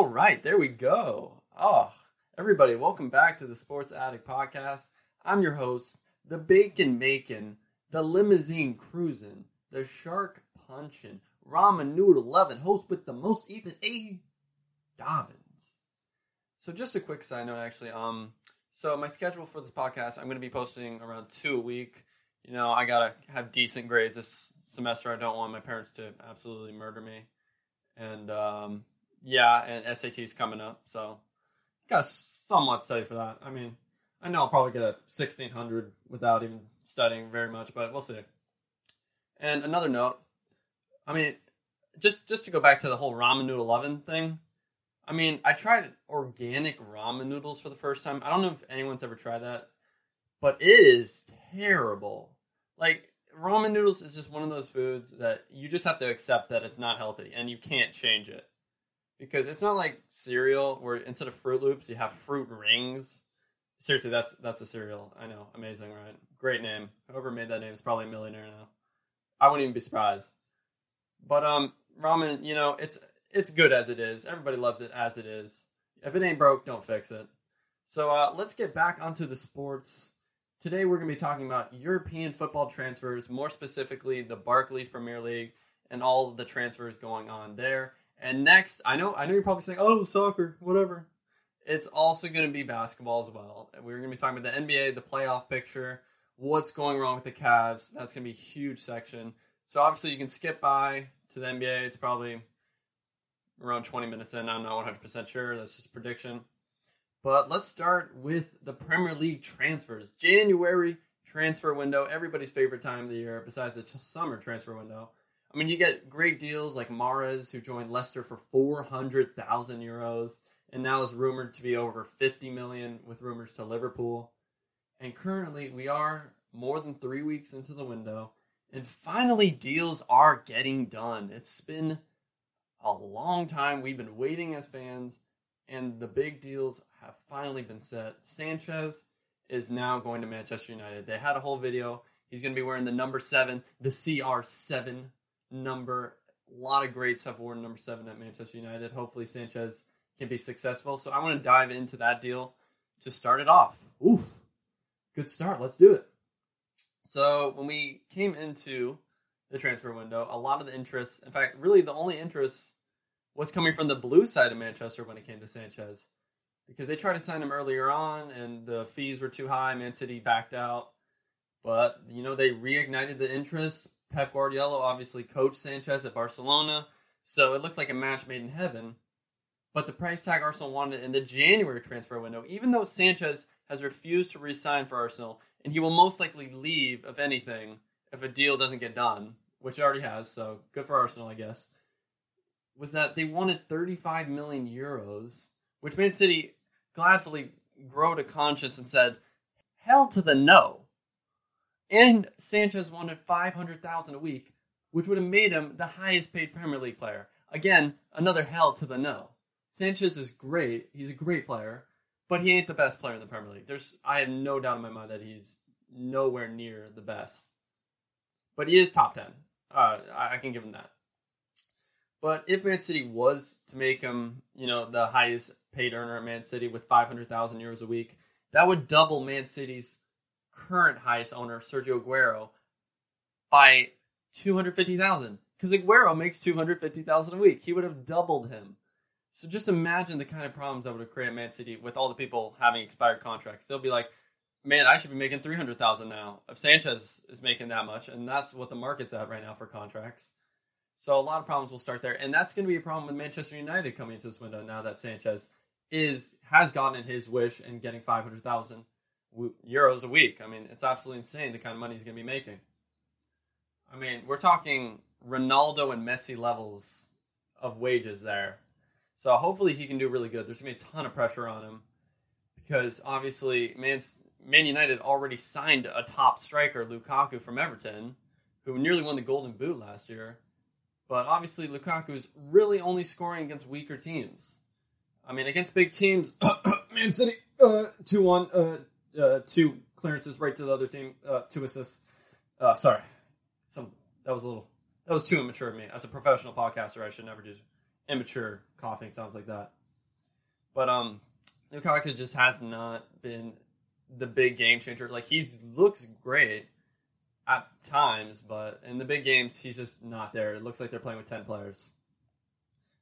All right, there we go. Oh, everybody, welcome back to the Sports Addict Podcast. I'm your host, the Bacon Making, the Limousine Cruising, the Shark Punching, Ramen Noodle Loving, host with the most Ethan A. Dobbins. So, just a quick side note, actually. Um, so my schedule for this podcast, I'm going to be posting around two a week. You know, I gotta have decent grades this semester. I don't want my parents to absolutely murder me, and um, yeah, and SATs coming up, so got somewhat study for that. I mean, I know I'll probably get a 1600 without even studying very much, but we'll see. And another note, I mean, just just to go back to the whole ramen noodle loving thing. I mean, I tried organic ramen noodles for the first time. I don't know if anyone's ever tried that, but it is terrible. Like ramen noodles is just one of those foods that you just have to accept that it's not healthy and you can't change it because it's not like cereal where instead of Froot Loops you have fruit rings. Seriously, that's that's a cereal. I know, amazing, right? Great name. Whoever made that name is probably a millionaire now. I wouldn't even be surprised. But um, ramen, you know, it's it's good as it is. Everybody loves it as it is. If it ain't broke, don't fix it. So uh, let's get back onto the sports. Today we're going to be talking about European football transfers, more specifically the Barclays Premier League and all the transfers going on there. And next, I know I know you're probably saying, "Oh, soccer, whatever." It's also going to be basketball as well. We're going to be talking about the NBA, the playoff picture, what's going wrong with the Cavs. That's going to be a huge section. So obviously, you can skip by to the NBA. It's probably around 20 minutes in. I'm not 100% sure. That's just a prediction. But let's start with the Premier League transfers. January transfer window, everybody's favorite time of the year, besides the summer transfer window. I mean, you get great deals like Mahrez, who joined Leicester for 400,000 euros, and now is rumored to be over 50 million with rumors to Liverpool. And currently, we are more than three weeks into the window, and finally, deals are getting done. It's been a long time. We've been waiting as fans, and the big deals have finally been set. Sanchez is now going to Manchester United. They had a whole video. He's going to be wearing the number seven, the CR7 number. A lot of greats have worn number seven at Manchester United. Hopefully, Sanchez can be successful. So, I want to dive into that deal to start it off. Oof, good start. Let's do it. So, when we came into the transfer window, a lot of the interest, in fact, really the only interest was coming from the blue side of Manchester when it came to Sanchez. Because they tried to sign him earlier on and the fees were too high. Man City backed out. But, you know, they reignited the interest. Pep Guardiola obviously coached Sanchez at Barcelona, so it looked like a match made in heaven. But the price tag Arsenal wanted in the January transfer window, even though Sanchez has refused to re-sign for Arsenal, and he will most likely leave, if anything, if a deal doesn't get done, which it already has, so good for Arsenal, I guess, was that they wanted 35 million euros, which Man City gladly grew to conscience and said, hell to the no. And Sanchez wanted 500,000 a week, which would have made him the highest paid Premier League player. Again, another hell to the no. Sanchez is great. He's a great player, but he ain't the best player in the Premier League. There's I have no doubt in my mind that he's nowhere near the best. But he is top 10. Uh, I, I can give him that. But if Man City was to make him, you know, the highest paid earner at Man City with 500,000 euros a week, that would double Man City's current highest owner, Sergio Aguero, by 250,000 because Aguero makes 250,000 a week. He would have doubled him. So just imagine the kind of problems that would have created Man City with all the people having expired contracts. They'll be like, "Man, I should be making 300,000 now. If Sanchez is making that much, and that's what the market's at right now for contracts." So a lot of problems will start there, and that's going to be a problem with Manchester United coming into this window now that Sanchez is has gotten his wish and getting 500,000 euros a week. I mean, it's absolutely insane the kind of money he's going to be making. I mean, we're talking Ronaldo and Messi levels of wages there. So hopefully he can do really good. There's going to be a ton of pressure on him because obviously Man, United already signed a top striker, Lukaku from Everton, who nearly won the Golden Boot last year. But obviously Lukaku's really only scoring against weaker teams. I mean, against big teams, Man City, uh, 2 1, uh, two clearances right to the other team, uh, two assists. Uh, sorry, some that was a little that was too immature of me. As a professional podcaster, I should never do immature coughing sounds like that. But um, Lukaku just has not been the big game changer. Like he looks great at times, but in the big games he's just not there. It looks like they're playing with ten players.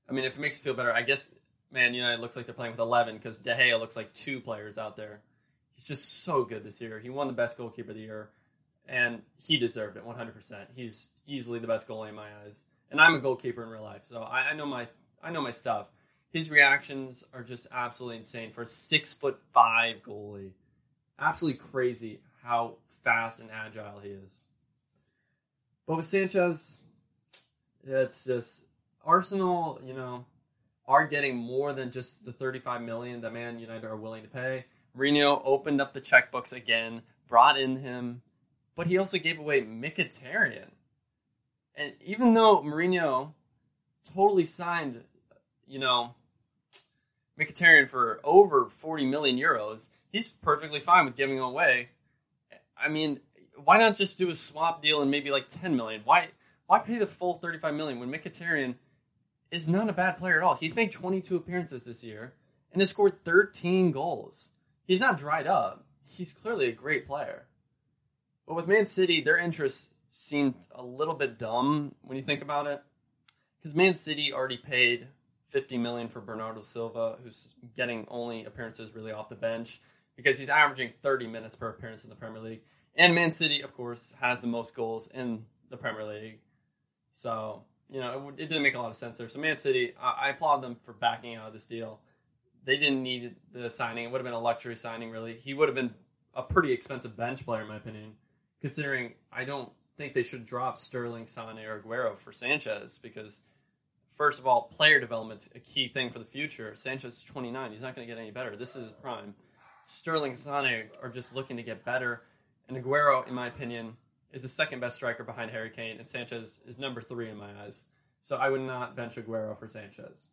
I mean, if it makes you feel better, I guess Man United looks like they're playing with eleven because De Gea looks like two players out there. He's just so good this year. He won the best goalkeeper of the year, and he deserved it 100. percent He's easily the best goalie in my eyes, and I'm a goalkeeper in real life, so I, I know my I know my stuff. His reactions are just absolutely insane for a six foot five goalie. Absolutely crazy how fast and agile he is. But with Sanchez, it's just Arsenal, you know, are getting more than just the 35 million that Man United are willing to pay. Mourinho opened up the checkbooks again, brought in him, but he also gave away Mkhitaryan. And even though Mourinho totally signed, you know, Mkhitaryan for over 40 million euros, he's perfectly fine with giving away. I mean, why not just do a swap deal and maybe like 10 million? Why why pay the full 35 million when Mkhitaryan is not a bad player at all? He's made 22 appearances this year and has scored 13 goals. He's not dried up. He's clearly a great player. But with Man City, their interest seemed a little bit dumb when you think about it. Because Man City already paid 50 million for Bernardo Silva, who's getting only appearances really off the bench because he's averaging 30 minutes per appearance in the Premier League. And Man City, of course, has the most goals in the Premier League. So, you know, it, it didn't make a lot of sense there. So, Man City, I, I, applaud them for backing out of this deal. They didn't need the signing. It would have been a luxury signing, really. He would have been a pretty expensive bench player, in my opinion, considering I don't think they should drop Sterling, Sane, or Aguero for Sanchez because – first of all, player development's a key thing for the future. Sanchez is 29. He's not going to get any better. This is prime. Sterling and Sane are just looking to get better. And Aguero, in my opinion, is the second best striker behind Harry Kane, and Sanchez is number three in my eyes. So I would not bench Aguero for Sanchez.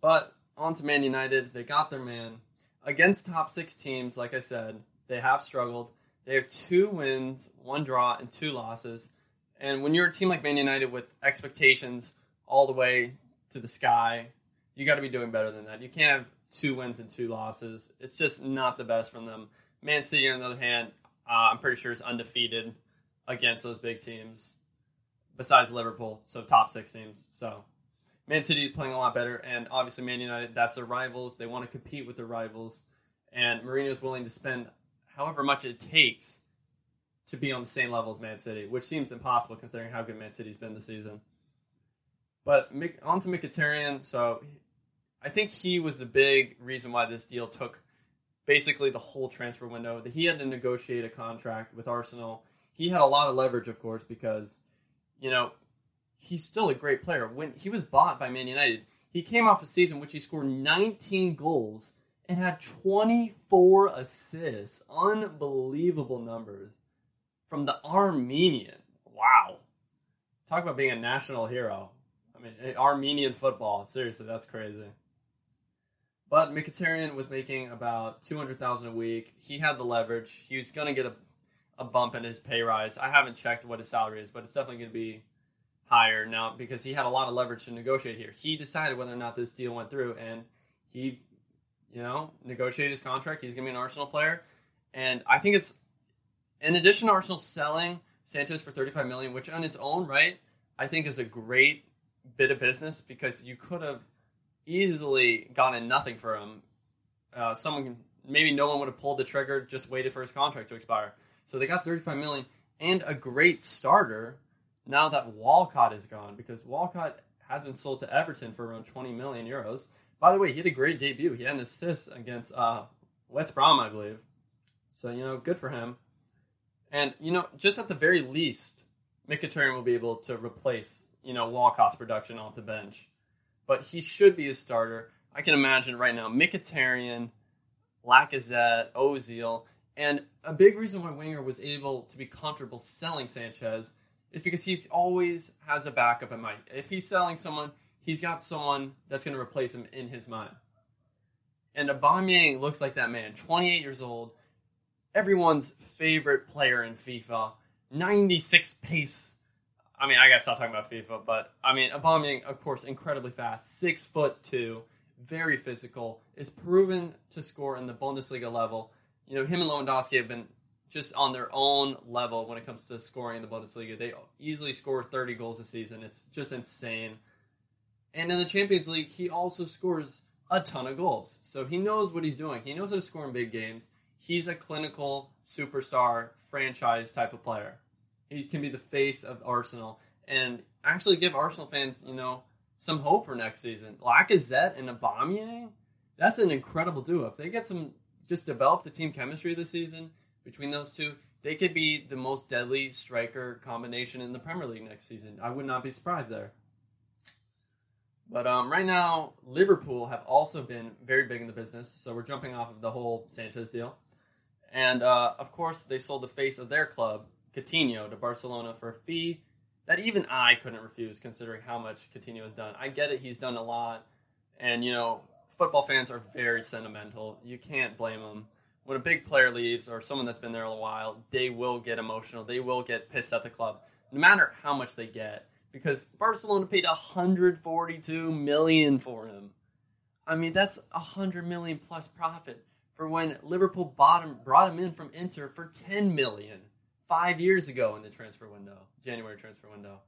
But on to Man United. They got their man. Against top six teams, like I said, they have struggled. They have two wins, one draw, and two losses. And when you're a team like Man United with expectations all the way to the sky, you got to be doing better than that. You can't have two wins and two losses. It's just not the best from them. Man City, on the other hand, uh, I'm pretty sure is undefeated against those big teams, besides Liverpool, so top six teams. So Man City is playing a lot better, and obviously Man United, that's their rivals. They want to compete with their rivals, and Mourinho is willing to spend however much it takes to be on the same level as Man City, which seems impossible considering how good Man City's been this season. But on to Mkhitaryan. So I think he was the big reason why this deal took basically the whole transfer window. He had to negotiate a contract with Arsenal. He had a lot of leverage, of course, because you know he's still a great player. When he was bought by Man United, he came off a season which he scored 19 goals and had 24 assists. Unbelievable numbers from the Armenian. Wow. Talk about being a national hero. I mean, Armenian football. Seriously, that's crazy. But Mkhitaryan was making about 200000 a week. He had the leverage. He was going to get a, a bump in his pay rise. I haven't checked what his salary is, but it's definitely going to be higher now because he had a lot of leverage to negotiate here. He decided whether or not this deal went through, and he, you know, negotiated his contract. He's going to be an Arsenal player. And I think it's in addition to Arsenal selling Sanchez for 35 million, which on its own right, I think is a great bit of business because you could have easily gotten nothing for him. Uh, someone maybe no one would have pulled the trigger, just waited for his contract to expire. So they got 35 million and a great starter now that Walcott is gone because Walcott has been sold to Everton for around 20 million euros. By the way, he had a great debut. He had an assist against uh, West Brom, I believe. So, you know, good for him. And you know, just at the very least, Mkhitaryan will be able to replace you know Walcott's production off the bench, but he should be a starter. I can imagine right now Mkhitaryan, Lacazette, Ozil, and a big reason why Wenger was able to be comfortable selling Sanchez is because he's always has a backup in mind. If he's selling someone, he's got someone that's going to replace him in his mind. And Aubameyang looks like that man, 28 years old, everyone's favorite player in FIFA. 96 pace. I mean, I gotta stop talking about FIFA, but I mean, Aubameyang, of course, incredibly fast, six foot two, very physical, is proven to score in the Bundesliga level. You know, him and Lewandowski have been just on their own level when it comes to scoring in the Bundesliga. They easily score 30 goals a season. It's just insane. And in the Champions League, he also scores a ton of goals. So he knows what he's doing. He knows how to score in big games. He's a clinical superstar franchise type of player. He can be the face of Arsenal and actually give Arsenal fans, you know, some hope for next season. Lacazette and Aubameyang, that's an incredible duo. If they get some, just develop the team chemistry this season between those two, they could be the most deadly striker combination in the Premier League next season. I would not be surprised there. But um, right now, Liverpool have also been very big in the business. So we're jumping off of the whole Sanchez deal. And uh, of course, they sold the face of their club, Coutinho, to Barcelona for a fee that even I couldn't refuse, considering how much Coutinho has done. I get it; he's done a lot, and you know, football fans are very sentimental. You can't blame them. When a big player leaves or someone that's been there a while, they will get emotional. They will get pissed at the club, no matter how much they get, because Barcelona paid 142 million for him. I mean, that's 100 million plus profit for when Liverpool him, brought him in from Inter for 10 million five years ago in the transfer window, January transfer window.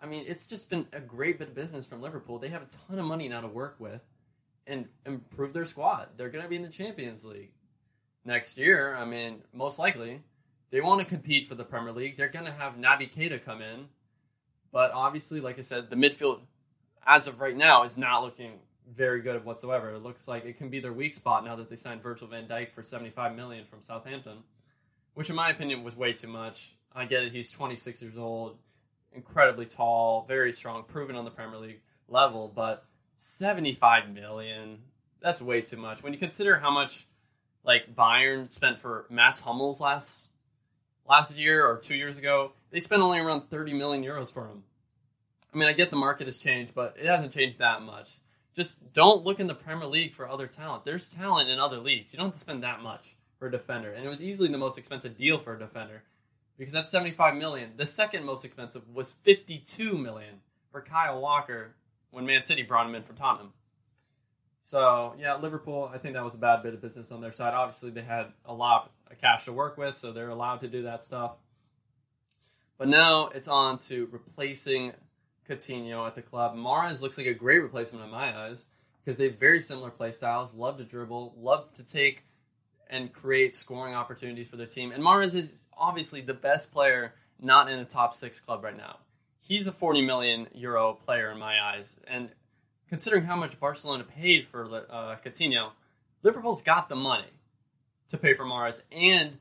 I mean, it's just been a great bit of business from Liverpool. They have a ton of money now to work with and improve their squad. They're going to be in the Champions League next year. I mean, most likely. They want to compete for the Premier League. They're going to have Naby Keita come in. But obviously, like I said, the midfield, as of right now, is not looking very good whatsoever. It looks like it can be their weak spot now that they signed Virgil van Dijk for 75 million from Southampton which in my opinion was way too much. I get it; he's 26 years old, incredibly tall, very strong, proven on the Premier League level, but 75 million—that's way too much. When you consider how much like Bayern spent for Mats Hummels last last year or two years ago, they spent only around 30 million euros for him. I mean, I get the market has changed, but it hasn't changed that much. Just don't look in the Premier League for other talent. There's talent in other leagues. You don't have to spend that much for a defender, and it was easily the most expensive deal for a defender because that's 75 million. The second most expensive was 52 million for Kyle Walker when Man City brought him in from Tottenham. So yeah, Liverpool. I think that was a bad bit of business on their side. Obviously, they had a lot of cash to work with, so they're allowed to do that stuff. But now it's on to replacing Coutinho at the club. Mahrez looks like a great replacement in my eyes because they have very similar play styles. Love to dribble, love to take and create scoring opportunities for their team. And Mahrez is obviously the best player not in a top six club right now. He's a 40 million euro player in my eyes. And considering how much Barcelona paid for uh, Coutinho, Liverpool's got the money to pay for Mahrez and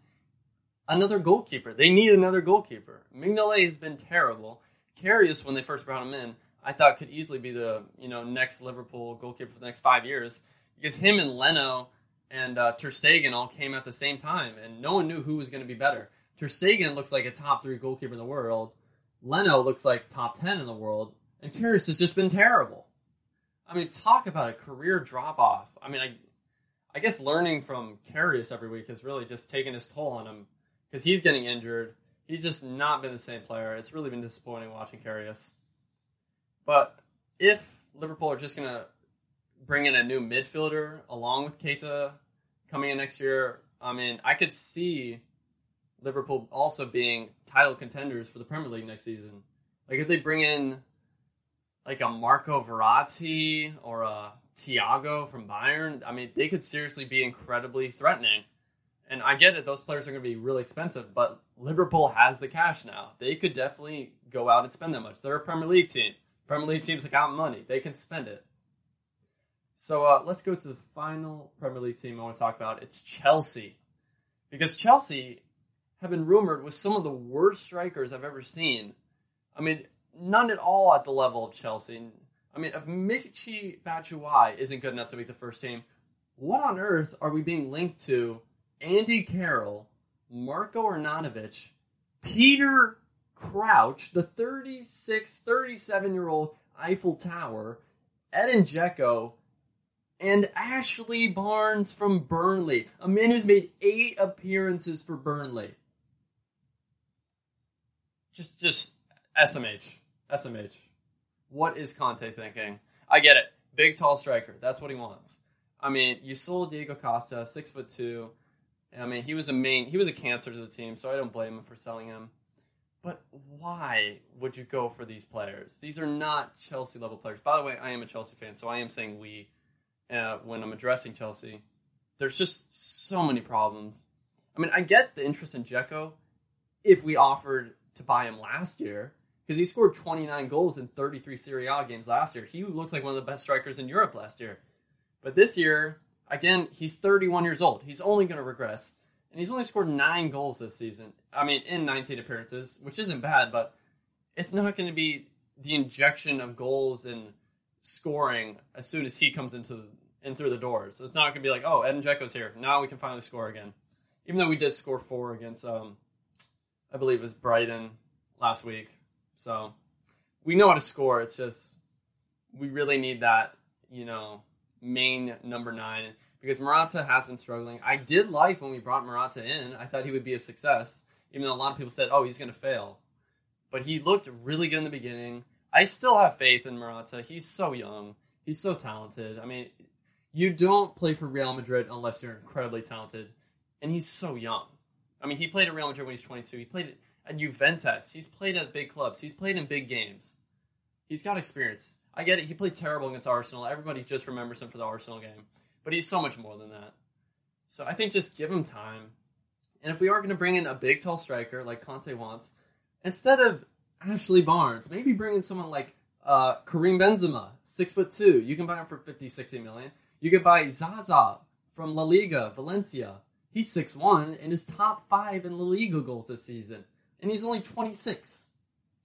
another goalkeeper. They need another goalkeeper. Mignolet has been terrible. Karius, when they first brought him in, I thought could easily be the you know next Liverpool goalkeeper for the next five years because him and Leno and uh, Ter Stegen all came at the same time, and no one knew who was going to be better. Ter Stegen looks like a top three goalkeeper in the world. Leno looks like top ten in the world, and Karius has just been terrible. I mean, talk about a career drop off. I mean, I, I guess learning from Karius every week has really just taken his toll on him because he's getting injured. He's just not been the same player. It's really been disappointing watching Karius. But if Liverpool are just going to bring in a new midfielder along with Keita coming in next year, I mean, I could see Liverpool also being title contenders for the Premier League next season. Like if they bring in like a Marco Verratti or a Thiago from Bayern, I mean, they could seriously be incredibly threatening. And I get it; those players are going to be really expensive, but Liverpool has the cash now. They could definitely go out and spend that much. They're a Premier League team. Premier League teams have got money; they can spend it. So uh, let's go to the final Premier League team I want to talk about. It's Chelsea. Because Chelsea have been rumored with some of the worst strikers I've ever seen. I mean, none at all at the level of Chelsea. I mean, if Michy Batshuayi isn't good enough to make the first team, what on earth are we being linked to Andy Carroll, Marko Arnautovic, Peter Crouch, the 36, 37 year old Eiffel Tower, Edin Dzeko, and Ashley Barnes from Burnley, a man who's made eight appearances for Burnley. Just, just SMH, SMH. What is Conte thinking? I get it. Big, tall striker. That's what he wants. I mean, you sold Diego Costa, six foot two. I mean, he was a main, he was a cancer to the team, so I don't blame him for selling him. But why would you go for these players? These are not Chelsea level players. By the way, I am a Chelsea fan, so I am saying we uh, when I'm addressing Chelsea. There's just so many problems. I mean, I get the interest in Dzeko if we offered to buy him last year because he scored 29 goals in 33 Serie A games last year. He looked like one of the best strikers in Europe last year. But this year, again, he's 31 years old. He's only going to regress. And he's only scored nine goals this season. I mean, in 19 appearances, which isn't bad, but it's not going to be the injection of goals and scoring as soon as he comes into the, in through the doors. It's not going to be like, oh, Edin Dzeko's here. Now we can finally score again. Even though we did score four against, um, I believe it was Brighton last week. So we know how to score. It's just we really need that, you know, main number nine because Morata has been struggling. I did like when we brought Morata in. I thought he would be a success, even though a lot of people said, "Oh, he's going to fail." But he looked really good in the beginning. I still have faith in Morata. He's so young. He's so talented. I mean, you don't play for Real Madrid unless you're incredibly talented, and he's so young. I mean, he played at Real Madrid when he's 22. He played at Juventus. He's played at big clubs. He's played in big games. He's got experience. I get it. He played terrible against Arsenal. Everybody just remembers him for the Arsenal game. But he's so much more than that. So I think just give him time. And if we are going to bring in a big, tall striker like Conte wants, instead of Ashley Barnes, maybe bring in someone like uh, Karim Benzema, six foot two. You can buy him for 50, 60 million. You could buy Zaza from La Liga, Valencia. He's six one and is top five in La Liga goals this season and he's only 26.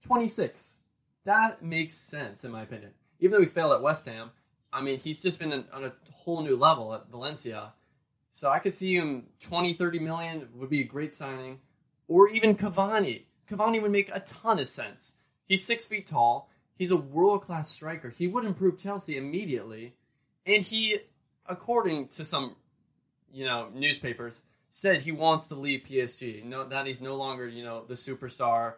26. That makes sense, in my opinion. Even though he failed at West Ham, I mean, he's just been on a whole new level at Valencia. So I could see him 20, 30 million would be a great signing. Or even Cavani. Cavani would make a ton of sense. He's six feet tall. He's a world class striker. He would improve Chelsea immediately. And he, according to some, you know, newspapers, said he wants to leave PSG. No, that he's no longer, you know, the superstar,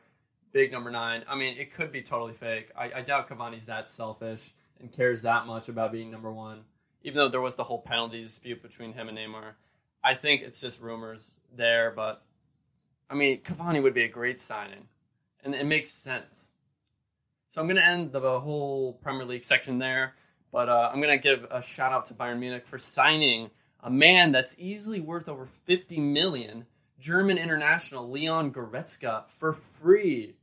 big number nine. I mean, it could be totally fake. I, I doubt Cavani's that selfish and cares that much about being number one. Even though there was the whole penalty dispute between him and Neymar, I think it's just rumors there. But I mean, Cavani would be a great signing, and it makes sense. So I'm going to end the whole Premier League section there. But uh, I'm going to give a shout out to Bayern Munich for signing a man that's easily worth over 50 million, German international Leon Goretzka for free.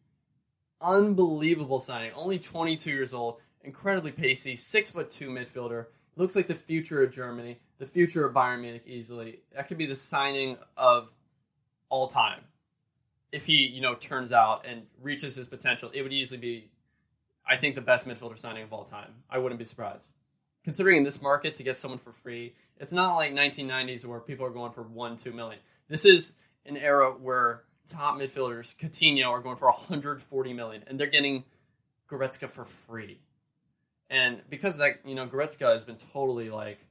Unbelievable signing. Only 22 years old, incredibly pacey, six foot two midfielder. Looks like the future of Germany, the future of Bayern Munich easily. That could be the signing of all time. If he, you know, turns out and reaches his potential, it would easily be, I think, the best midfielder signing of all time. I wouldn't be surprised considering in this market to get someone for free, it's not like 1990s where people are going for one, two million. This is an era where top midfielders, Coutinho, are going for 140 million, and they're getting Goretzka for free. And because that, you know, Goretzka has been totally like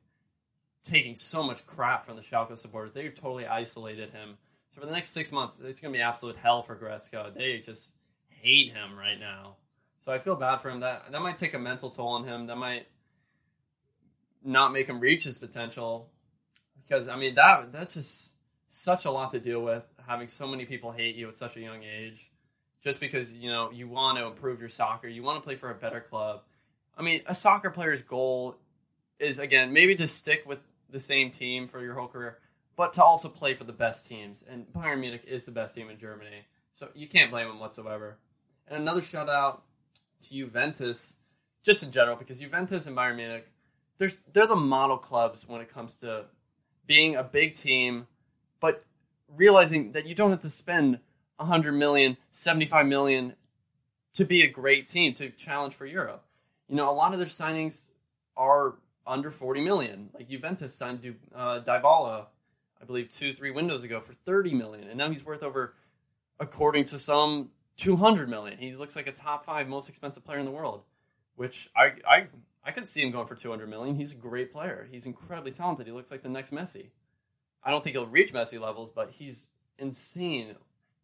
taking so much crap from the Schalke supporters. They totally isolated him. So for the next six months, it's going to be absolute hell for Goretzka. They just hate him right now. So I feel bad for him. That that might take a mental toll on him. That might not make him reach his potential. Because I mean that that's just such a lot to deal with having so many people hate you at such a young age. Just because you know you want to improve your soccer you want to play for a better club. I mean a soccer player's goal is again maybe to stick with the same team for your whole career but to also play for the best teams. And Bayern Munich is the best team in Germany so you can't blame them whatsoever. And another shout out to Juventus just in general because Juventus and Bayern Munich there's they're the model clubs when it comes to being a big team, but realizing that you don't have to spend 100 million, 75 million to be a great team to challenge for Europe. You know, a lot of their signings are under 40 million. Like Juventus signed uh, Dybala, I believe, two, three windows ago for 30 million, and now he's worth over, according to some, 200 million. He looks like a top five most expensive player in the world, which I I I could see him going for 200 million. He's a great player. He's incredibly talented. He looks like the next Messi. I don't think he'll reach Messi levels, but he's insane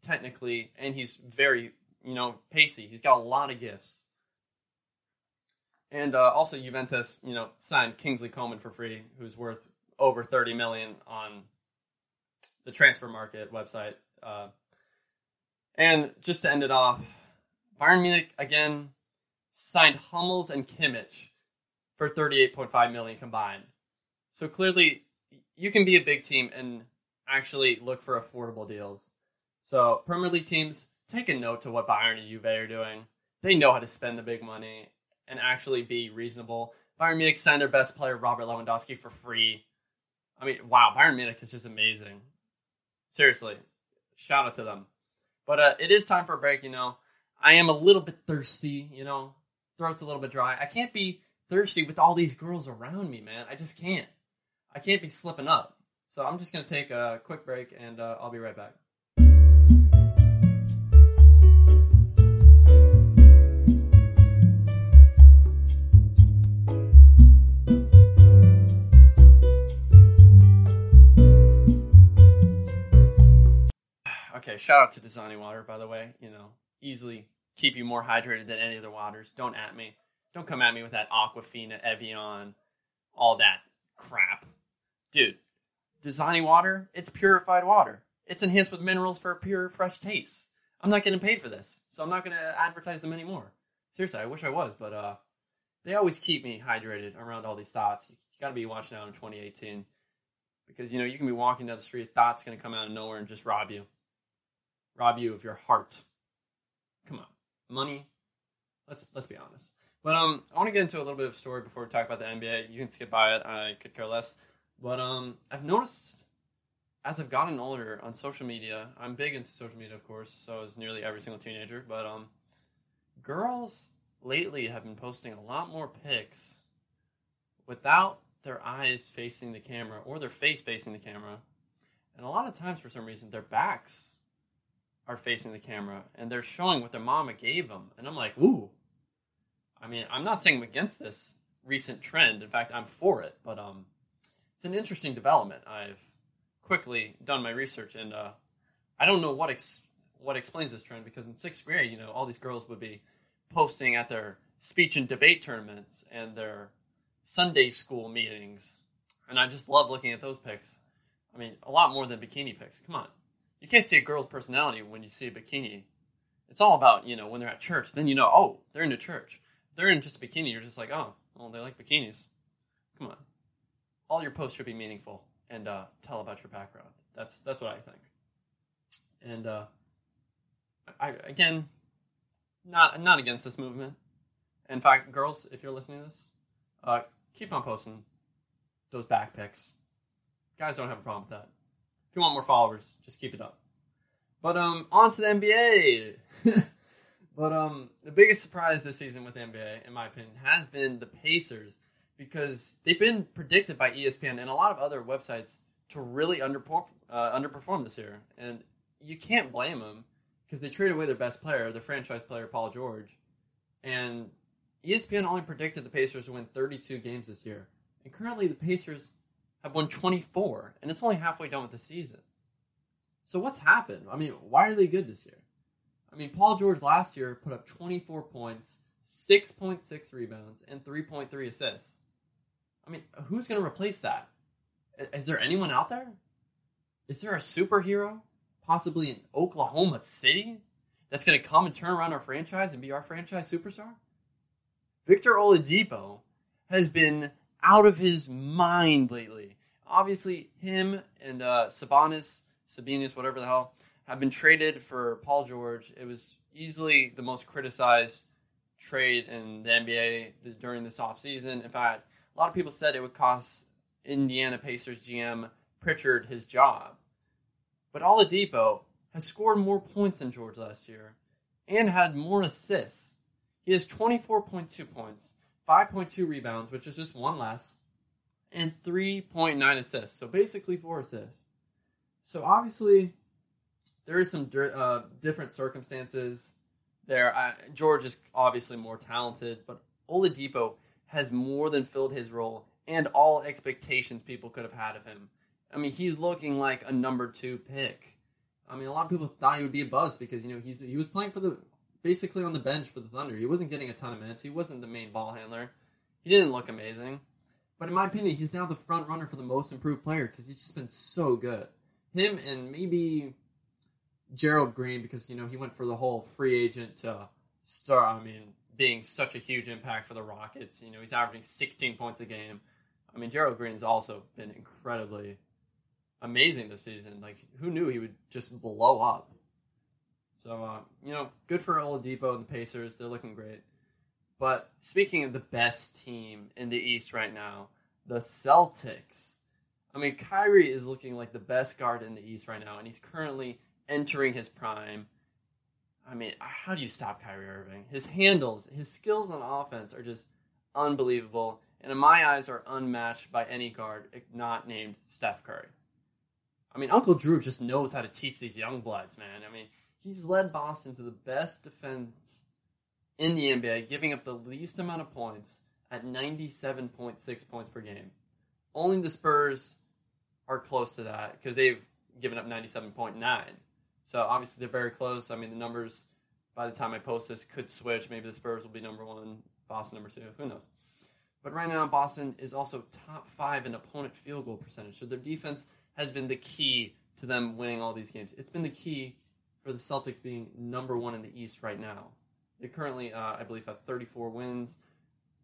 technically, and he's very, you know, pacey. He's got a lot of gifts. And uh, also Juventus, you know, signed Kingsley Coman for free, who's worth over 30 million on the transfer market website. Uh, and just to end it off, Bayern Munich again signed Hummels and Kimmich for 38.5 million combined. So clearly, you can be a big team and actually look for affordable deals. So Premier League teams take a note to what Bayern and Juve are doing. They know how to spend the big money and actually be reasonable. Bayern Munich signed their best player Robert Lewandowski for free. I mean, wow, Bayern Munich is just amazing. Seriously, shout out to them. But uh, it is time for a break. You know, I am a little bit thirsty. You know, throat's a little bit dry. I can't be thirsty with all these girls around me, man. I just can't. I can't be slipping up. So I'm just gonna take a quick break, and uh, I'll be right back. Okay, shout out to Dasani Water, by the way. You know, easily keep you more hydrated than any other waters. Don't at me. Don't come at me with that Aquafina, Evian, all that crap. Dude, Dasani water, it's purified water. It's enhanced with minerals for a pure, fresh taste. I'm not getting paid for this, so I'm not going to advertise them anymore. Seriously, I wish I was, but uh, they always keep me hydrated around all these thoughts. You got to be watching out in 2018 because you know you can be walking down the street, thoughts going to come out of nowhere and just rob you, rob you of your heart. Come on, money. Let's let's be honest. But um, I want to get into a little bit of story before we talk about the NBA. You can skip by it. I could care less. But um, I've noticed as I've gotten older on social media, I'm big into social media, of course. So is nearly every single teenager. But um, girls lately have been posting a lot more pics without their eyes facing the camera or their face facing the camera. And a lot of times, for some reason, their backs are facing the camera and they're showing what their mama gave them. And I'm like, ooh, I mean, I'm not saying I'm against this recent trend. In fact, I'm for it. But um, it's an interesting development. I've quickly done my research, and uh, I don't know what ex- what explains this trend because in sixth grade, you know, all these girls would be posting at their speech and debate tournaments and their Sunday school meetings, and I just love looking at those pics. I mean, a lot more than bikini pics. Come on, you can't see a girl's personality when you see a bikini. It's all about you know when they're at church. Then you know, oh, they're into church they're in just a bikini, you're just like, oh, well, they like bikinis. Come on. All your posts should be meaningful and uh, tell about your background. That's that's what I think. And uh, I again, not not against this movement. In fact, girls, if you're listening to this, uh, keep on posting those back pics. Guys don't have a problem with that. If you want more followers, just keep it up. But um, on to the NBA. But um, the biggest surprise this season with NBA, in my opinion, has been the Pacers because they've been predicted by ESPN and a lot of other websites to really underperform, uh, underperform this year, and you can't blame them because they traded away their best player, their franchise player Paul George, and ESPN only predicted the Pacers to win 32 games this year, and currently the Pacers have won 24, and it's only halfway done with the season. So what's happened? I mean, why are they good this year? I mean, Paul George last year put up 24 points, 6.6 rebounds, and 3.3 assists. I mean, who's going to replace that? Is there anyone out there? Is there a superhero, possibly in Oklahoma City, that's going to come and turn around our franchise and be our franchise superstar? Victor Oladipo has been out of his mind lately. Obviously, him and uh, Sabonis, Sabonis, whatever the hell, have been traded for Paul George. It was easily the most criticized trade in the NBA during this offseason. In fact, a lot of people said it would cost Indiana Pacers GM Pritchard his job. But Oladipo has scored more points than George last year and had more assists. He has 24.2 points, 5.2 rebounds, which is just one less, and 3.9 assists. So basically four assists. So obviously, there is some uh, different circumstances there. I, George is obviously more talented, but Oladipo has more than filled his role and all expectations people could have had of him. I mean, he's looking like a number two pick. I mean, a lot of people thought he would be a bust because you know he he was playing for the basically on the bench for the Thunder. He wasn't getting a ton of minutes. He wasn't the main ball handler. He didn't look amazing, but in my opinion, he's now the front runner for the most improved player because he's just been so good. Him and maybe Gerald Green because you know he went for the whole free agent to start. I mean, being such a huge impact for the Rockets. You know, he's averaging 16 points a game. I mean, Gerald Green has also been incredibly amazing this season. Like, who knew he would just blow up? So, uh, you know, good for Oladipo and the Pacers. They're looking great. But speaking of the best team in the East right now, the Celtics. I mean, Kyrie is looking like the best guard in the East right now, and he's currently entering his prime. I mean, how do you stop Kyrie Irving? His handles, his skills on offense are just unbelievable, and in my eyes, are unmatched by any guard not named Steph Curry. I mean, Uncle Drew just knows how to teach these young bloods, man. I mean, he's led Boston to the best defense in the NBA, giving up the least amount of points at 97.6 points per game. Only the Spurs are close to that because they've given up 97.9. So obviously they're very close. I mean, the numbers by the time I post this could switch. Maybe the Spurs will be number one, Boston number two. Who knows? But right now, Boston is also top five in opponent field goal percentage. So their defense has been the key to them winning all these games. It's been the key for the Celtics being number one in the East right now. They currently, uh, I believe, have 34 wins,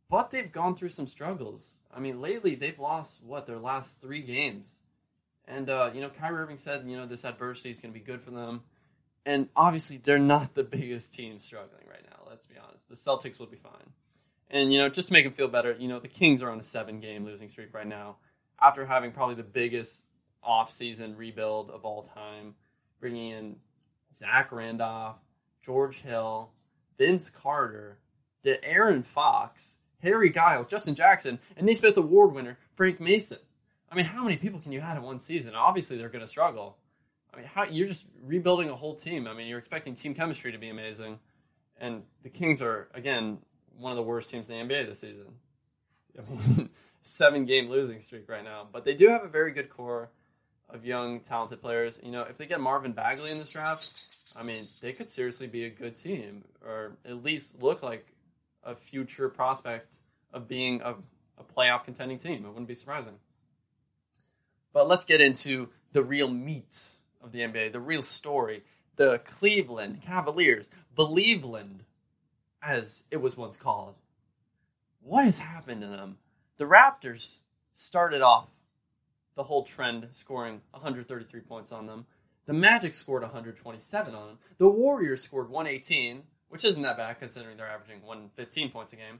but they've gone through some struggles. I mean, lately they've lost what their last three games. And, uh, you know, Kyrie Irving said, you know, this adversity is going to be good for them. And obviously, they're not the biggest team struggling right now. Let's be honest. The Celtics will be fine. And, you know, just to make them feel better, you know, the Kings are on a seven game losing streak right now after having probably the biggest off-season rebuild of all time, bringing in Zach Randolph, George Hill, Vince Carter, De'Aaron Fox, Harry Giles, Justin Jackson, and Naismith Award winner Frank Mason. I mean, how many people can you add in one season? Obviously, they're going to struggle. I mean, how you're just rebuilding a whole team. I mean, you're expecting team chemistry to be amazing, and the Kings are again one of the worst teams in the NBA this season. I mean, seven game losing streak right now, but they do have a very good core of young talented players. You know, if they get Marvin Bagley in this draft, I mean, they could seriously be a good team, or at least look like a future prospect of being a, a playoff contending team. It wouldn't be surprising. But let's get into the real meat of the NBA, the real story. The Cleveland Cavaliers, Believeland, as it was once called. What has happened to them? The Raptors started off the whole trend scoring 133 points on them. The Magic scored 127 on them. The Warriors scored 118, which isn't that bad considering they're averaging 115 points a game.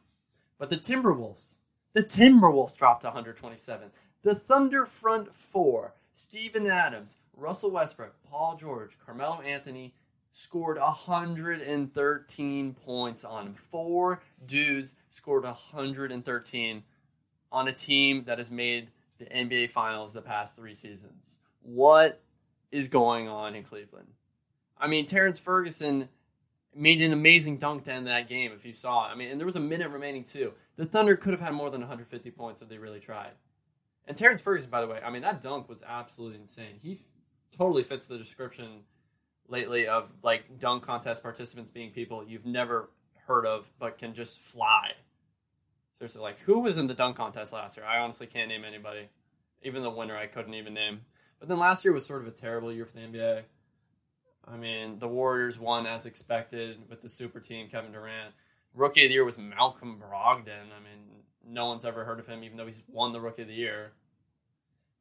But the Timberwolves, the Timberwolves dropped 127. The Thunder front four, Steven Adams, Russell Westbrook, Paul George, Carmelo Anthony, scored 113 points on four dudes scored 113 on a team that has made the NBA Finals the past three seasons. What is going on in Cleveland? I mean, Terrence Ferguson made an amazing dunk to end that game. If you saw, it. I mean, and there was a minute remaining too. The Thunder could have had more than 150 points if they really tried. And Terrence Ferguson, by the way, I mean that dunk was absolutely insane. He f- totally fits the description lately of like dunk contest participants being people you've never heard of but can just fly. Seriously, like who was in the dunk contest last year? I honestly can't name anybody. Even the winner, I couldn't even name. But then last year was sort of a terrible year for the NBA. I mean, the Warriors won as expected with the super team, Kevin Durant. Rookie of the year was Malcolm Brogdon. I mean, no one's ever heard of him, even though he's won the Rookie of the Year.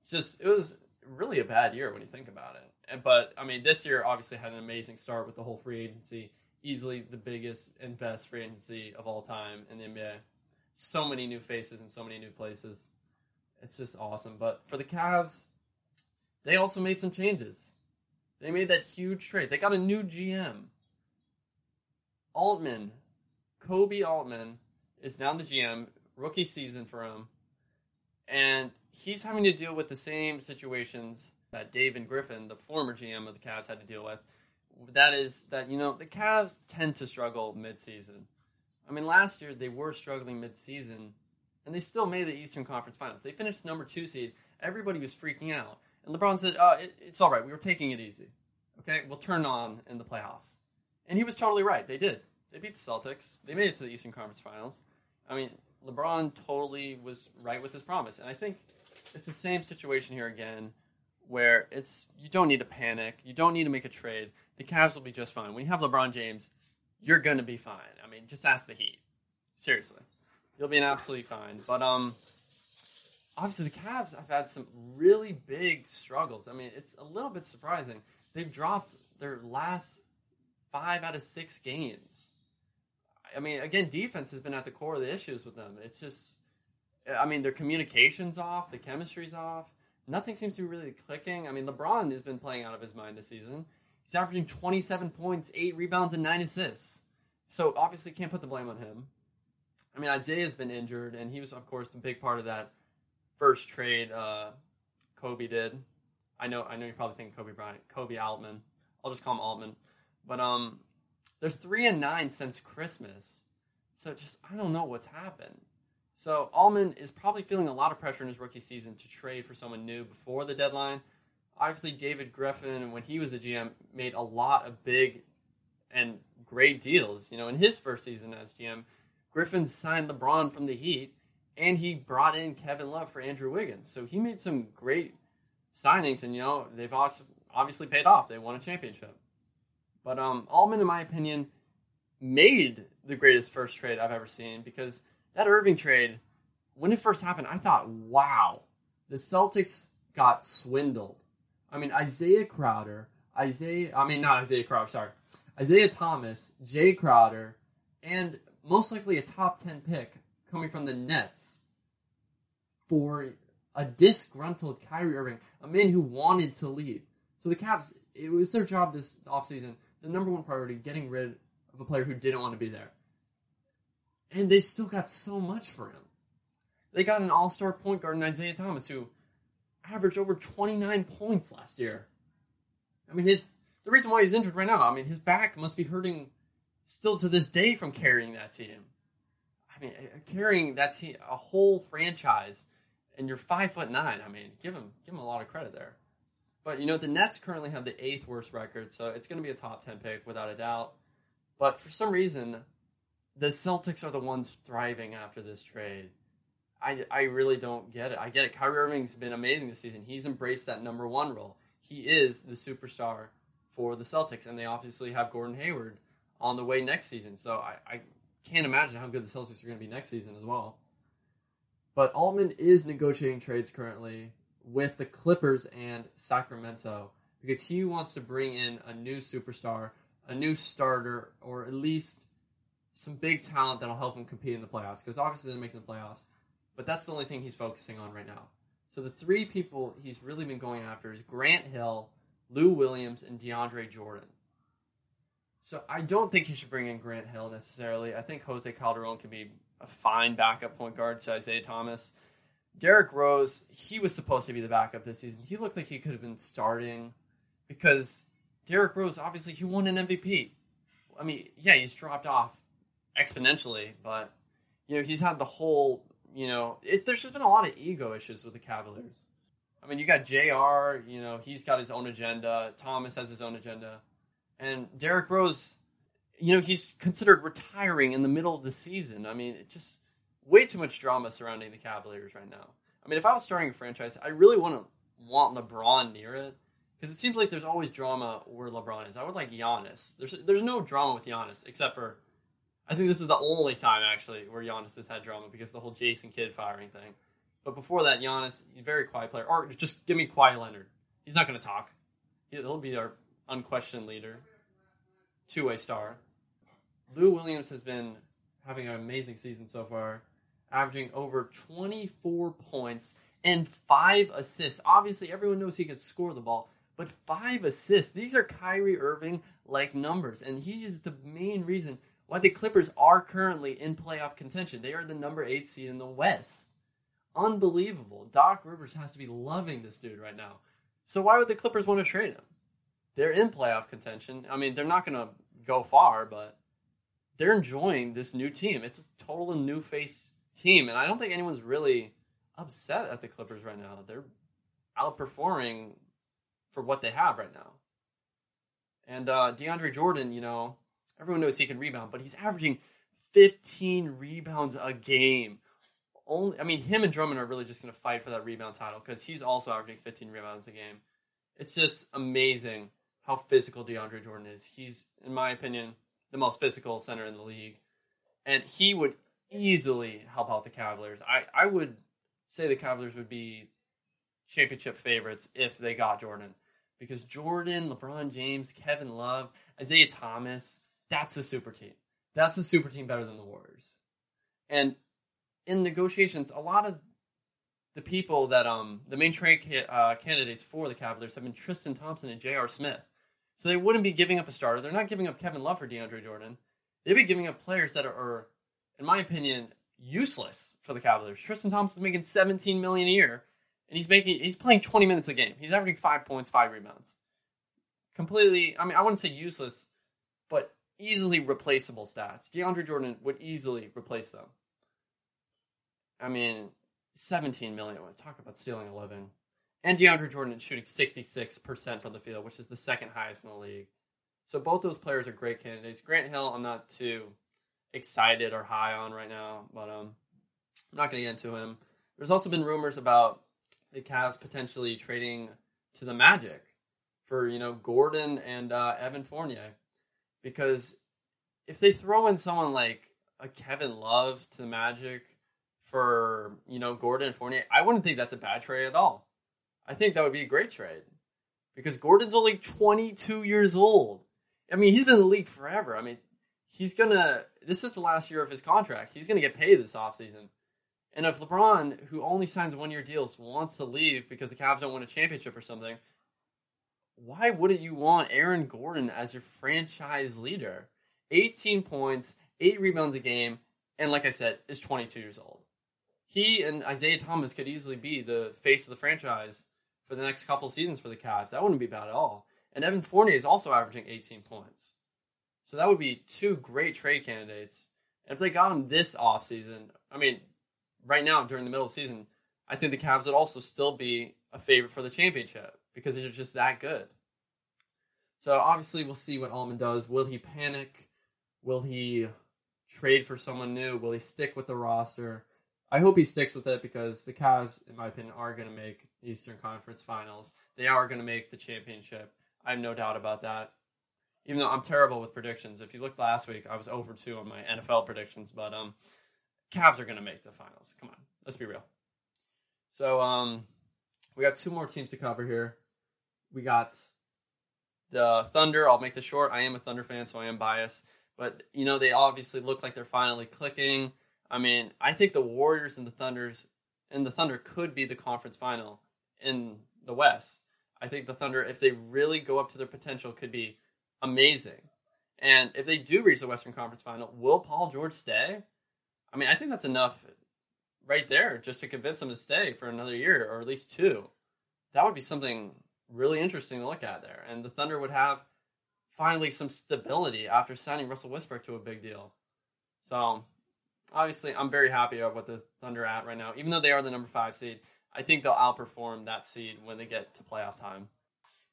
It's just, it was really a bad year when you think about it. And, But, I mean, this year obviously had an amazing start with the whole free agency. Easily the biggest and best free agency of all time in the NBA. So many new faces and so many new places. It's just awesome. But for the Cavs, they also made some changes. They made that huge trade. They got a new GM. Altman, Koby Altman, is now the GM rookie season for him, and he's having to deal with the same situations that David Griffin, the former GM of the Cavs, had to deal with. That is that you know the Cavs tend to struggle mid-season. I mean, last year they were struggling mid-season, and they still made the Eastern Conference Finals. They finished number two seed. Everybody was freaking out, and LeBron said, uh, it, "It's all right. We were taking it easy. Okay, we'll turn on in the playoffs." And he was totally right. They did. They beat the Celtics. They made it to the Eastern Conference Finals. I mean, LeBron totally was right with his promise, and I think it's the same situation here again, where it's you don't need to panic, you don't need to make a trade. The Cavs will be just fine. When you have LeBron James, you're gonna be fine. I mean, just ask the Heat. Seriously, you'll be an absolutely fine. But um, obviously the Cavs have had some really big struggles. I mean, it's a little bit surprising. They've dropped their last five out of six games. I mean, again, defense has been at the core of the issues with them. It's just, I mean, their communication's off, the chemistry's off. Nothing seems to be really clicking. I mean, LeBron has been playing out of his mind this season. He's averaging 27 points, eight rebounds, and nine assists. So obviously, can't put the blame on him. I mean, Isaiah's been injured, and he was, of course, the big part of that first trade uh, Koby did. I know, I know, you're probably thinking Kobe Bryant, Koby Altman. I'll just call him Altman. But um, they're three and nine since Christmas. So just I don't know what's happened. So Altman is probably feeling a lot of pressure in his rookie season to trade for someone new before the deadline. Obviously, David Griffin, when he was a GM, made a lot of big and great deals. You know, in his first season as GM, Griffin signed LeBron from the Heat, and he brought in Kevin Love for Andrew Wiggins. So he made some great signings, and you know they've also obviously paid off. They won a championship. But um, in my opinion, made the greatest first trade I've ever seen because that Irving trade, when it first happened, I thought, wow, the Celtics got swindled. I mean, Isaiah Crowder, Isaiah, I mean, not Isaiah Crowder, sorry, Isaiah Thomas, Jae Crowder, and most likely a top 10 pick coming from the Nets for a disgruntled Kyrie Irving, a man who wanted to leave. So the Cavs, it was their job this offseason the number one priority, getting rid of a player who didn't want to be there. And they still got so much for him. They got an all star point guard in Isaiah Thomas who averaged over 29 points last year. I mean, his the reason why he's injured right now, I mean, his back must be hurting still to this day from carrying that team. I mean, carrying that team, a whole franchise, and you're five foot nine. I mean, give him give him a lot of credit there. But you know, the Nets currently have the eighth worst record, so it's going to be a top ten pick without a doubt. But for some reason, the Celtics are the ones thriving after this trade. I, I really don't get it. I get it. Kyrie Irving's been amazing this season. He's embraced that number one role. He is the superstar for the Celtics, and they obviously have Gordon Hayward on the way next season. So I, I can't imagine how good the Celtics are going to be next season as well. But Altman is negotiating trades currently with the Clippers and Sacramento because he wants to bring in a new superstar, a new starter, or at least some big talent that'll help him compete in the playoffs. Because obviously they're making the playoffs, but that's the only thing he's focusing on right now. So the three people he's really been going after is Grant Hill, Lou Williams, and DeAndre Jordan. So I don't think he should bring in Grant Hill necessarily. I think Jose Calderon can be a fine backup point guard to Isaiah Thomas. Derrick Rose, he was supposed to be the backup this season. He looked like he could have been starting because Derrick Rose, obviously, he won an MVP. I mean, yeah, he's dropped off exponentially, but you know he's had the whole. You know, it, there's just been a lot of ego issues with the Cavaliers. I mean, you got J.R. You know, he's got his own agenda. Thomas has his own agenda, and Derrick Rose. You know, he's considered retiring in the middle of the season. I mean, it just way too much drama surrounding the Cavaliers right now. I mean, if I was starting a franchise, I really wouldn't want LeBron near it because it seems like there's always drama where LeBron is. I would like Giannis. There's there's no drama with Giannis except for I think this is the only time actually where Giannis has had drama because the whole Jason Kidd firing thing. But before that, Giannis, very quiet player. Or just give me Kawhi Leonard. He's not going to talk. He'll be our unquestioned leader, two way star. Lou Williams has been having an amazing season so far averaging over 24 points and five assists. Obviously, everyone knows he can score the ball, but five assists. These are Kyrie Irving like numbers, and he is the main reason why the Clippers are currently in playoff contention. They are the number eight seed in the West. Unbelievable. Doc Rivers has to be loving this dude right now. So why would the Clippers want to trade him? They're in playoff contention. I mean, they're not going to go far, but they're enjoying this new team. It's a total new face team, and I don't think anyone's really upset at the Clippers right now. They're outperforming for what they have right now. And uh, DeAndre Jordan, you know, everyone knows he can rebound, but he's averaging 15 rebounds a game. only I mean him and Drummond are really just going to fight for that rebound title because he's also averaging 15 rebounds a game. It's just amazing how physical DeAndre Jordan is. He's, in my opinion, the most physical center in the league, and he would easily help out the Cavaliers. I I would say the Cavaliers would be championship favorites if they got Jordan. Because Jordan, LeBron James, Kevin Love, Isaiah Thomas, that's a super team. That's a super team better than the Warriors. And in negotiations, a lot of the people that um the main trade ca- uh, candidates for the Cavaliers have been Tristan Thompson and J.R. Smith. So they wouldn't be giving up a starter. They're not giving up Kevin Love for DeAndre Jordan. They'd be giving up players that are, are in my opinion, useless for the Cavaliers. Tristan Thompson's making 17 million a year, and he's making he's playing 20 minutes a game. He's averaging five points, five rebounds. Completely, I mean, I wouldn't say useless, but easily replaceable stats. DeAndre Jordan would easily replace them. I mean, 17 million. Talk about stealing a living. And DeAndre Jordan is shooting 66% from the field, which is the second highest in the league. So both those players are great candidates. Grant Hill, I'm not too excited or high on right now, but um, I'm not going to get into him. There's also been rumors about the Cavs potentially trading to the Magic for you know Gordon and uh, Evan Fournier, because if they throw in someone like a Kevin Love to the Magic for you know Gordon and Fournier, I wouldn't think that's a bad trade at all. I think that would be a great trade because Gordon's only 22 years old. I mean, he's been in the league forever. I mean, he's gonna. This is the last year of his contract. He's gonna get paid this offseason. And if LeBron, who only signs one year deals, wants to leave because the Cavs don't win a championship or something, why wouldn't you want Aaron Gordon as your franchise leader? 18 points, 8 rebounds a game, and like I said, is 22 years old. He and Isaiah Thomas could easily be the face of the franchise for the next couple seasons for the Cavs. That wouldn't be bad at all. And Evan Fournier is also averaging 18 points. So that would be two great trade candidates. And if they got him this offseason, I mean, right now during the middle of the season, I think the Cavs would also still be a favorite for the championship because they're just that good. So obviously, we'll see what Altman does. Will he panic? Will he trade for someone new? Will he stick with the roster? I hope he sticks with it because the Cavs, in my opinion, are going to make Eastern Conference Finals. They are going to make the championship. I have no doubt about that. Even though I'm terrible with predictions. If you looked last week, I was over two on my NFL predictions, but um, Cavs are going to make the finals. Come on, let's be real. So um, we got two more teams to cover here. We got the Thunder. I'll make this short. I am a Thunder fan, so I am biased. But you know, they obviously look like they're finally clicking. I mean, I think the Warriors and the Thunders and the Thunder could be the conference final in the West. I think the Thunder, if they really go up to their potential, could be amazing. And if they do reach the Western Conference final, will Paul George stay? I mean, I think that's enough right there just to convince him to stay for another year or at least two. That would be something really interesting to look at there. And the Thunder would have finally some stability after signing Russell Westbrook to a big deal. So, obviously, I'm very happy with the Thunder at right now. Even though they are the number five seed, I think they'll outperform that seed when they get to playoff time.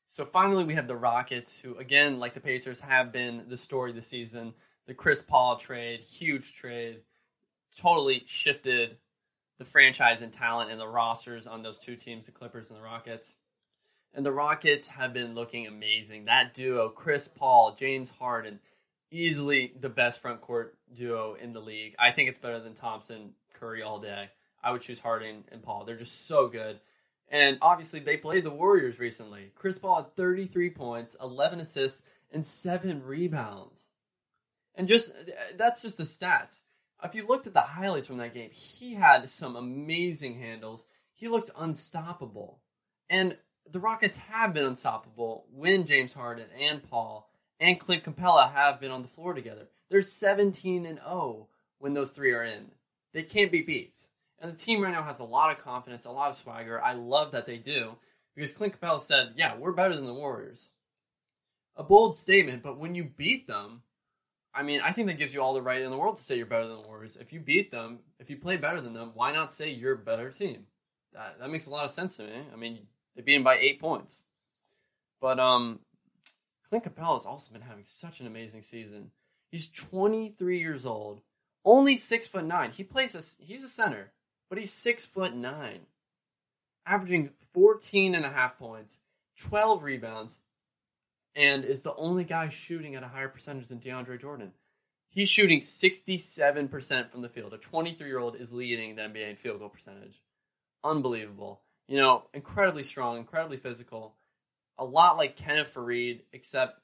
So finally, we have the Rockets, who again, like the Pacers, have been the story this season. The Chris Paul trade, huge trade, totally shifted the franchise and talent and the rosters on those two teams, the Clippers and the Rockets. And the Rockets have been looking amazing. That duo, Chris Paul, James Harden, easily the best front court duo in the league. I think it's better than Thompson, Curry all day. I would choose Harden and Paul. They're just so good. And obviously, they played the Warriors recently. Chris Paul had 33 points, 11 assists, and 7 rebounds. And just that's just the stats. If you looked at the highlights from that game, he had some amazing handles. He looked unstoppable. And the Rockets have been unstoppable when James Harden and Paul and Clint Capela have been on the floor together. They're 17 and 0 when those three are in. They can't be beat. And the team right now has a lot of confidence, a lot of swagger. I love that they do because Clint Capela said, "Yeah, we're better than the Warriors." A bold statement, but when you beat them, I mean, I think that gives you all the right in the world to say you're better than the Warriors. If you beat them, if you play better than them, why not say you're a better team? That that makes a lot of sense to me. I mean, they beat them by eight points. But um, Clint Capela has also been having such an amazing season. He's 23 years old, only six foot nine. He plays a, he's a center. But he's six foot nine, averaging 14 and a half points, 12 rebounds, and is the only guy shooting at a higher percentage than DeAndre Jordan. He's shooting 67% from the field. A 23 year old is leading the NBA in field goal percentage. Unbelievable. You know, incredibly strong, incredibly physical. A lot like Kenneth Faried, except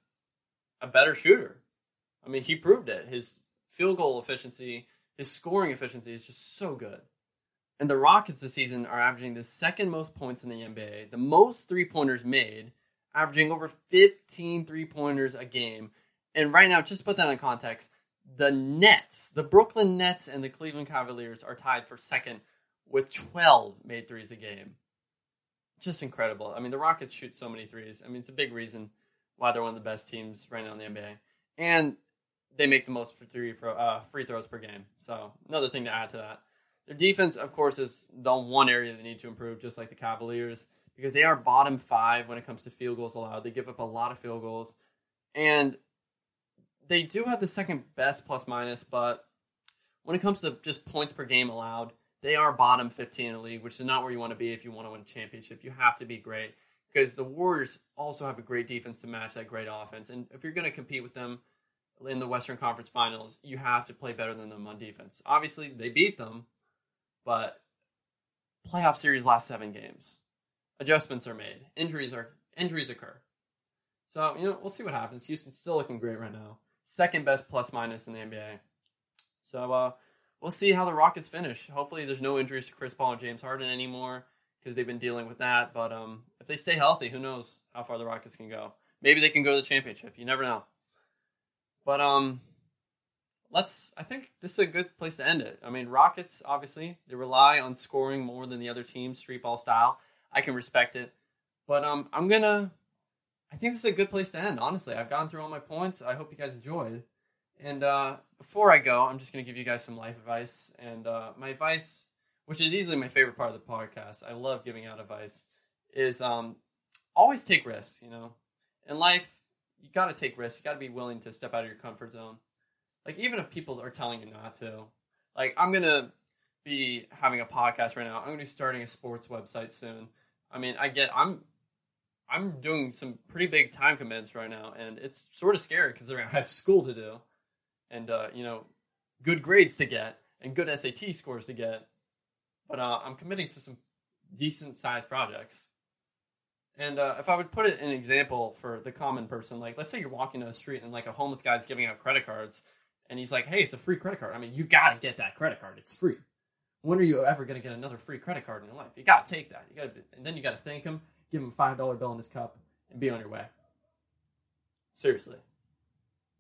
a better shooter. I mean, he proved it. His field goal efficiency, his scoring efficiency is just so good. And the Rockets this season are averaging the second most points in the NBA, the most three pointers made, averaging over 15 three pointers a game. And right now, just to put that in context, the Nets, the Brooklyn Nets and the Cleveland Cavaliers are tied for second with 12 made threes a game. Just incredible. I mean, the Rockets shoot so many threes. I mean, it's a big reason why they're one of the best teams right now in the NBA. And they make the most for uh, free throws per game. So, another thing to add to that. Their defense, of course, is the one area they need to improve, just like the Cavaliers, because they are bottom five when it comes to field goals allowed. They give up a lot of field goals. And they do have the second best plus minus, but when it comes to just points per game allowed, they are bottom 15 in the league, which is not where you want to be if you want to win a championship. You have to be great because the Warriors also have a great defense to match that great offense. And if you're going to compete with them in the Western Conference Finals, you have to play better than them on defense. Obviously, they beat them, but playoff series last seven games. Adjustments are made. Injuries are injuries occur. So, you know, we'll see what happens. Houston's still looking great right now second best plus minus in the NBA. So uh, we'll see how the Rockets finish. Hopefully, there's no injuries to Chris Paul and James Harden anymore because they've been dealing with that. But um, if they stay healthy, who knows how far the Rockets can go? Maybe they can go to the championship. You never know. But um, let's. I think this is a good place to end it. I mean, Rockets obviously they rely on scoring more than the other teams, street ball style. I can respect it, but um, I'm gonna I think this is a good place to end. Honestly, I've gone through all my points. I hope you guys enjoyed. And uh, before I go, I'm just to give you guys some life advice. And uh, my advice, which is easily my favorite part of the podcast, I love giving out advice, is um, always take risks. You know, in life, you got to take risks. You got to be willing to step out of your comfort zone. Like even if people are telling you not to. Like I'm gonna be having a podcast right now. I'm gonna be starting a sports website soon. I mean, I get I'm I'm doing some pretty big time commitments right now, and it's sort of scary considering I have school to do, and uh, you know, good grades to get and good SAT scores to get. But uh, I'm committing to some decent sized projects. And uh, if I would put it an example for the common person, like let's say you're walking down the street and like a homeless guy's giving out credit cards, and he's like, "Hey, it's a free credit card." I mean, you gotta get that credit card; it's free. When are you ever gonna get another free credit card in your life? You gotta take that. You gotta, and then you gotta thank him give him a five dollar bill in his cup, and be on your way. Seriously.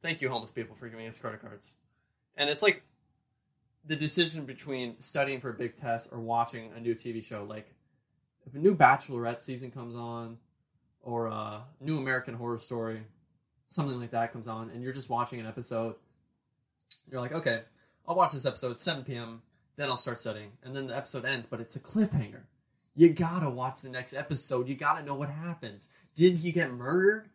Thank you, homeless people, for giving us credit cards. And it's like the decision between studying for a big test or watching a new TV show. Like, if a new Bachelorette season comes on, or a new American Horror Story, something like that comes on, and you're just watching an episode, you're like, okay, I'll watch this episode 7 p.m. Then I'll start studying, and then the episode ends, but it's a cliffhanger. You gotta watch the next episode. You gotta know what happens. Did he get murdered?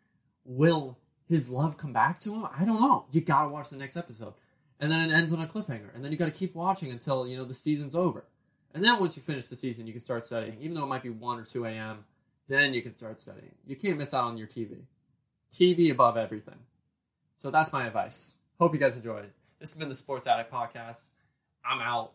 Will his love come back to him? I don't know. You gotta watch the next episode. And then it ends on a cliffhanger. And then you gotta keep watching until, you know, the season's over. And then once you finish the season, you can start studying. Even though it might be 1 or 2 a.m., then you can start studying. You can't miss out on your TV. TV above everything. So that's my advice. Hope you guys enjoyed. This has been the Sports Addict Podcast. I'm out.